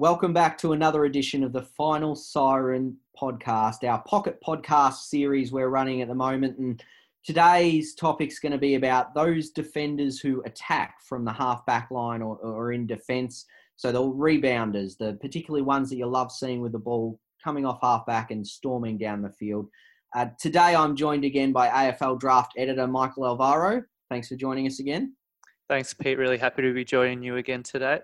Welcome back to another edition of the Final Siren podcast, our pocket podcast series we're running at the moment. And today's topic's going to be about those defenders who attack from the half back line or, or in defence. So the rebounders, the particularly ones that you love seeing with the ball coming off half back and storming down the field. Uh, today I'm joined again by AFL draft editor Michael Alvaro. Thanks for joining us again. Thanks, Pete. Really happy to be joining you again today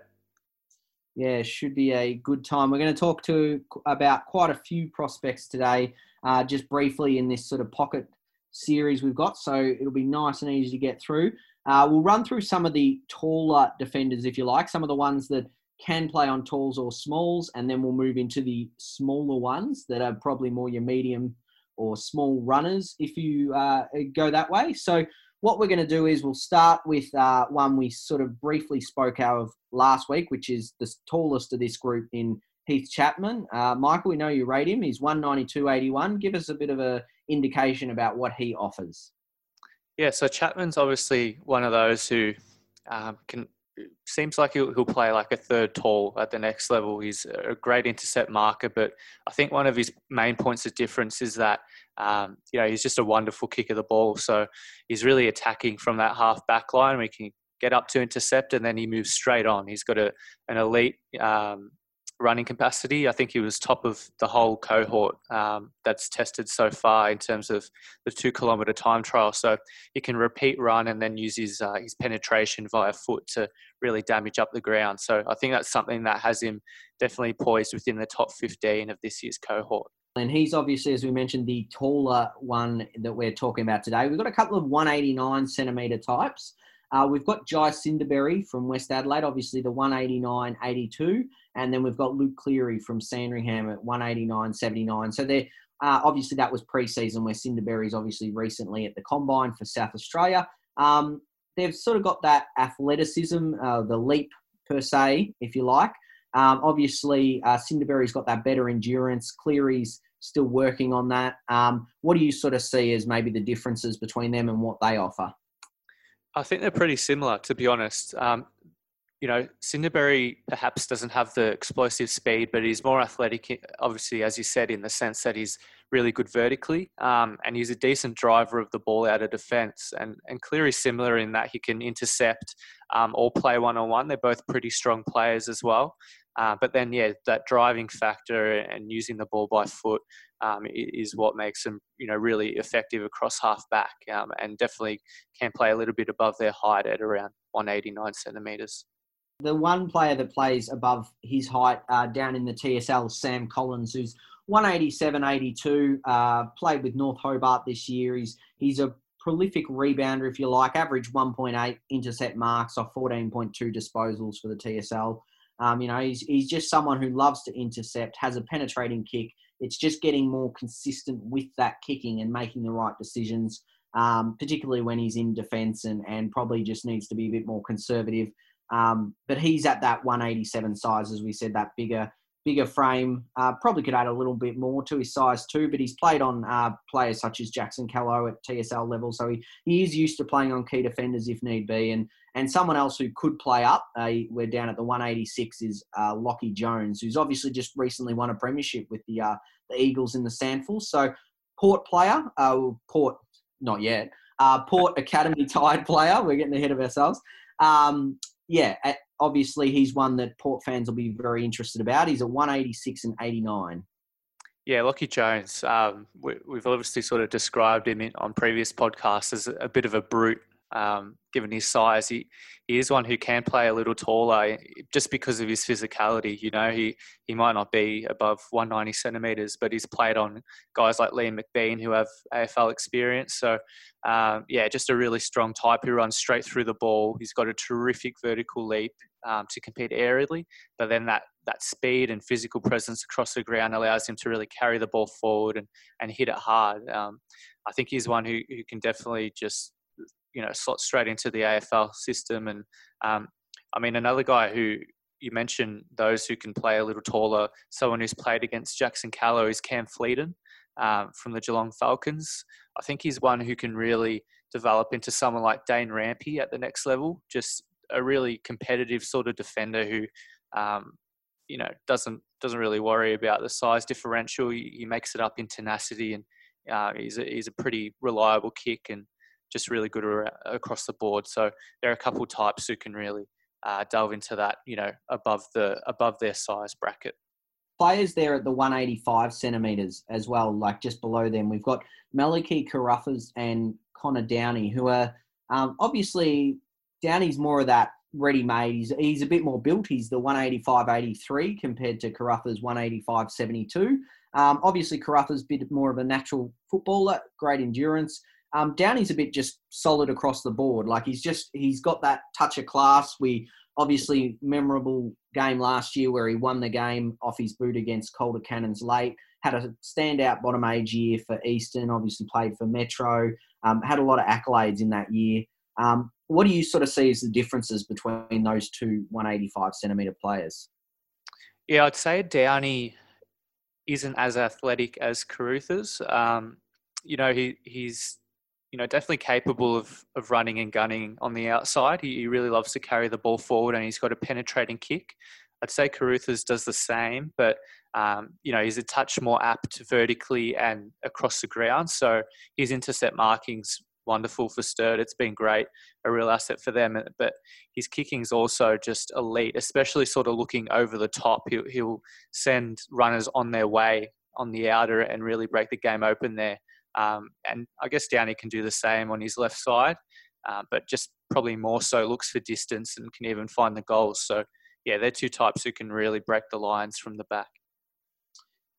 yeah, should be a good time. We're going to talk to about quite a few prospects today, uh, just briefly in this sort of pocket series we've got. So it'll be nice and easy to get through. Uh, we'll run through some of the taller defenders, if you like, some of the ones that can play on talls or smalls, and then we'll move into the smaller ones that are probably more your medium or small runners if you uh, go that way. So what we're going to do is we'll start with uh, one we sort of briefly spoke out of last week, which is the tallest of this group in Heath Chapman. Uh, Michael, we know you rate him. He's 192.81. Give us a bit of an indication about what he offers. Yeah, so Chapman's obviously one of those who um, can seems like he'll, he'll play like a third tall at the next level. He's a great intercept marker, but I think one of his main points of difference is that um, you know he's just a wonderful kick of the ball. So he's really attacking from that half back line. We can get up to intercept, and then he moves straight on. He's got a an elite um, running capacity. I think he was top of the whole cohort um, that's tested so far in terms of the two kilometer time trial. So he can repeat run and then use his uh, his penetration via foot to really damage up the ground. So I think that's something that has him definitely poised within the top 15 of this year's cohort. And he's obviously, as we mentioned, the taller one that we're talking about today. We've got a couple of 189 centimetre types. Uh, we've got Jai Sinderberry from West Adelaide, obviously the 189.82, and then we've got Luke Cleary from Sandringham at 189.79. So they're uh, obviously that was pre-season where Sinderberry's obviously recently at the combine for South Australia. Um, they've sort of got that athleticism, uh, the leap per se, if you like. Um, obviously, uh, Sinderberry's got that better endurance. Cleary's still working on that. Um, what do you sort of see as maybe the differences between them and what they offer? I think they're pretty similar, to be honest. Um, you know, Sinderberry perhaps doesn't have the explosive speed, but he's more athletic, obviously, as you said, in the sense that he's really good vertically um, and he's a decent driver of the ball out of defence. And, and Cleary similar in that he can intercept um, or play one on one. They're both pretty strong players as well. Uh, but then, yeah, that driving factor and using the ball by foot um, is what makes them, you know, really effective across half back, um, and definitely can play a little bit above their height at around 189 centimetres. The one player that plays above his height uh, down in the TSL Sam Collins, who's 187 82, uh, played with North Hobart this year. He's, he's a prolific rebounder, if you like, average 1.8 intercept marks off 14.2 disposals for the TSL. Um, you know, he's, he's just someone who loves to intercept, has a penetrating kick. It's just getting more consistent with that kicking and making the right decisions, um, particularly when he's in defence and, and probably just needs to be a bit more conservative. Um, but he's at that 187 size, as we said, that bigger bigger frame. Uh, probably could add a little bit more to his size too, but he's played on uh, players such as Jackson Callow at TSL level, so he, he is used to playing on key defenders if need be. And and someone else who could play up, uh, we're down at the 186, is uh, Lachie Jones, who's obviously just recently won a premiership with the uh, the Eagles in the SANFL. So Port player, uh, Port not yet, Port Academy tied player. We're getting ahead of ourselves. Um, yeah, obviously he's one that Port fans will be very interested about. He's a 186 and 89. Yeah, Lachie Jones. Um, we, have obviously sort of described him in, on previous podcasts as a bit of a brute um, given his size. He he is one who can play a little taller eh, just because of his physicality. You know, he he might not be above 190 centimeters, but he's played on guys like Liam McBean who have AFL experience. So um, yeah, just a really strong type who runs straight through the ball. He's got a terrific vertical leap um, to compete aerially, but then that that speed and physical presence across the ground allows him to really carry the ball forward and, and hit it hard. Um, I think he's one who, who can definitely just you know slot straight into the AFL system. And um, I mean, another guy who you mentioned those who can play a little taller. Someone who's played against Jackson Callow is Cam Fleeton um, from the Geelong Falcons. I think he's one who can really develop into someone like Dane Rampe at the next level. Just a really competitive sort of defender who um, you know doesn't doesn't really worry about the size differential. He, he makes it up in tenacity, and uh, he's a, he's a pretty reliable kick and just really good across the board. So there are a couple types who can really uh, delve into that, you know, above the above their size bracket. Players there at the 185 centimeters as well, like just below them, we've got Malachy Carruthers and Connor Downey, who are um, obviously Downey's more of that ready-made. He's, he's a bit more built. He's the 185-83 compared to Carruthers 185-72. Um, obviously, Carruthers a bit more of a natural footballer, great endurance. Um, Downey's a bit just solid across the board. Like he's just he's got that touch of class. We obviously memorable game last year where he won the game off his boot against Calder Cannons late. Had a standout bottom age year for Eastern. Obviously played for Metro. Um, had a lot of accolades in that year. Um, what do you sort of see as the differences between those two 185 centimeter players? Yeah, I'd say Downey isn't as athletic as Carruthers. Um, you know, he he's you know definitely capable of of running and gunning on the outside. He, he really loves to carry the ball forward, and he's got a penetrating kick. I'd say Carruthers does the same, but um, you know he's a touch more apt vertically and across the ground. So his intercept markings wonderful for Sturt. It's been great, a real asset for them. But his kicking is also just elite, especially sort of looking over the top. He'll, he'll send runners on their way on the outer and really break the game open there. Um, and I guess Downey can do the same on his left side, uh, but just probably more so looks for distance and can even find the goals. So, yeah, they're two types who can really break the lines from the back.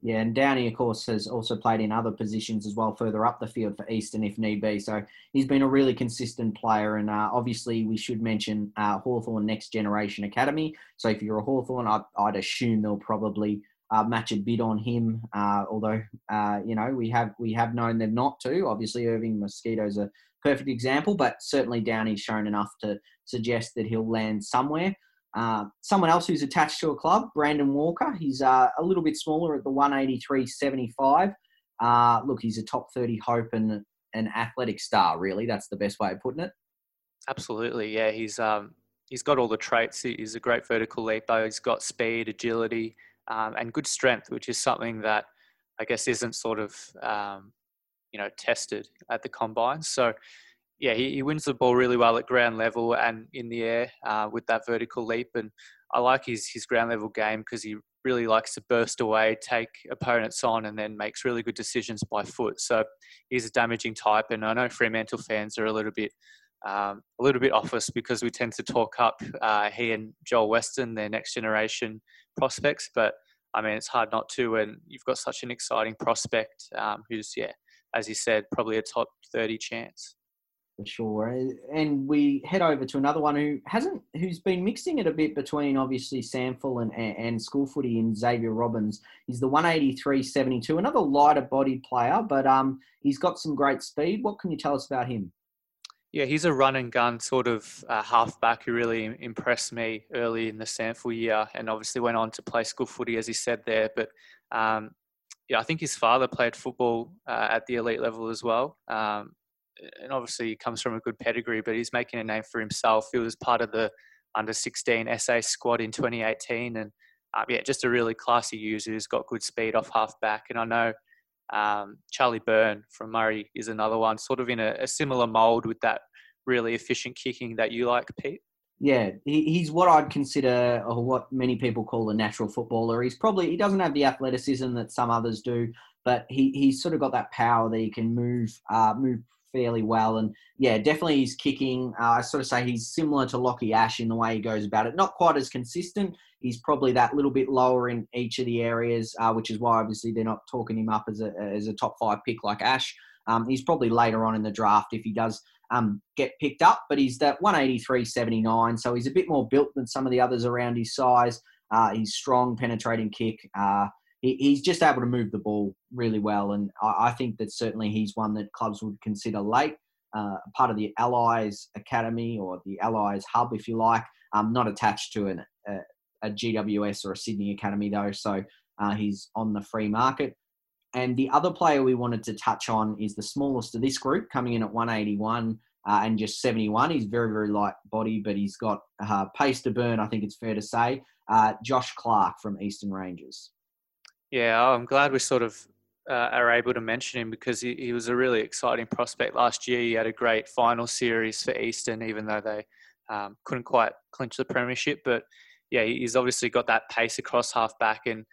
Yeah, and Downey, of course, has also played in other positions as well, further up the field for Eastern if need be. So he's been a really consistent player. And uh, obviously, we should mention uh, Hawthorn Next Generation Academy. So if you're a Hawthorn, I'd, I'd assume they'll probably uh, match a bid on him. Uh, although, uh, you know, we have we have known them not to. Obviously, Irving Mosquito's a perfect example, but certainly Downey's shown enough to suggest that he'll land somewhere. Uh, someone else who's attached to a club, Brandon Walker. He's uh, a little bit smaller at the 183.75. Uh, look, he's a top 30 hope and an athletic star. Really, that's the best way of putting it. Absolutely, yeah. He's um, he's got all the traits. He's a great vertical leaper. He's got speed, agility, um, and good strength, which is something that I guess isn't sort of um, you know tested at the combine. So yeah, he, he wins the ball really well at ground level and in the air uh, with that vertical leap. And I like his, his ground level game because he really likes to burst away, take opponents on, and then makes really good decisions by foot. So he's a damaging type. And I know Fremantle fans are a little bit um, a little bit off us because we tend to talk up uh, he and Joel Western, their next generation prospects. But I mean, it's hard not to. when you've got such an exciting prospect um, who's, yeah, as you said, probably a top 30 chance for sure. And we head over to another one who hasn't, who's been mixing it a bit between obviously SANFL and, and school footy in Xavier Robbins. He's the 183.72, another lighter bodied player, but um, he's got some great speed. What can you tell us about him? Yeah, he's a run and gun sort of uh, halfback who really impressed me early in the SANFL year and obviously went on to play school footy, as he said there. But um, yeah, I think his father played football uh, at the elite level as well. Um, and obviously he comes from a good pedigree, but he's making a name for himself. He was part of the under 16 SA squad in 2018, and um, yeah, just a really classy user who's got good speed off halfback. And I know um, Charlie Byrne from Murray is another one, sort of in a, a similar mould with that really efficient kicking that you like, Pete. Yeah, he's what I'd consider, or what many people call a natural footballer. He's probably he doesn't have the athleticism that some others do, but he, he's sort of got that power that he can move uh, move fairly well. And yeah, definitely he's kicking. Uh, I sort of say he's similar to Lachie Ash in the way he goes about it. Not quite as consistent. He's probably that little bit lower in each of the areas, uh, which is why obviously they're not talking him up as a, as a top five pick like Ash. Um, he's probably later on in the draft if he does um, get picked up, but he's that 183.79, so he's a bit more built than some of the others around his size. Uh, he's strong, penetrating kick. Uh, he, he's just able to move the ball really well. And I, I, think that certainly he's one that clubs would consider late, uh, part of the Allies Academy or the Allies Hub, if you like, um, not attached to an, a, a, GWS or a Sydney Academy, though. So uh, he's on the free market. And the other player we wanted to touch on is the smallest of this group, coming in at 181 uh, and just 71. He's very, very light body, but he's got uh, pace to burn, I think it's fair to say. uh, Josh Clark from Eastern Ranges. Yeah, I'm glad we sort of uh, are able to mention him because he, he, was a really exciting prospect last year. He had a great final series for Eastern, even though they um, couldn't quite clinch the premiership. But yeah, he's obviously got that pace across half back, and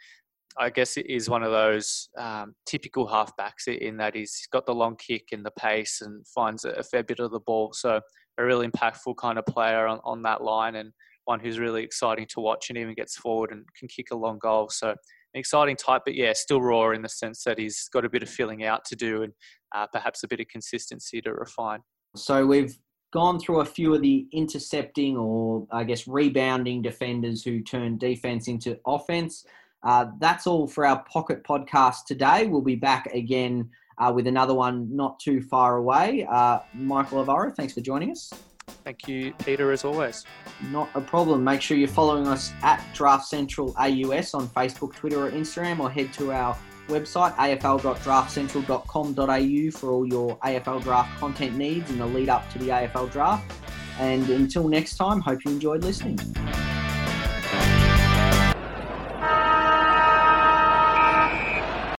I guess it is one of those um, typical halfbacks in that he's got the long kick and the pace and finds a fair bit of the ball. So a really impactful kind of player on, on that line and one who's really exciting to watch and even gets forward and can kick a long goal. So exciting type, but yeah, still raw in the sense that he's got a bit of filling out to do and uh, perhaps a bit of consistency to refine. So we've gone through a few of the intercepting or I guess rebounding defenders who turn defense into offense. Uh, that's all for our pocket podcast today. We'll be back again uh, with another one not too far away. Uh, Michael Alvaro, thanks for joining us. Thank you, Peter, as always. Not a problem. Make sure you're following us at Draft Central AUS on Facebook, Twitter, or Instagram, or head to our website, afl.draftcentral.com.au, for all your AFL draft content needs in the lead up to the AFL draft. And until next time, hope you enjoyed listening.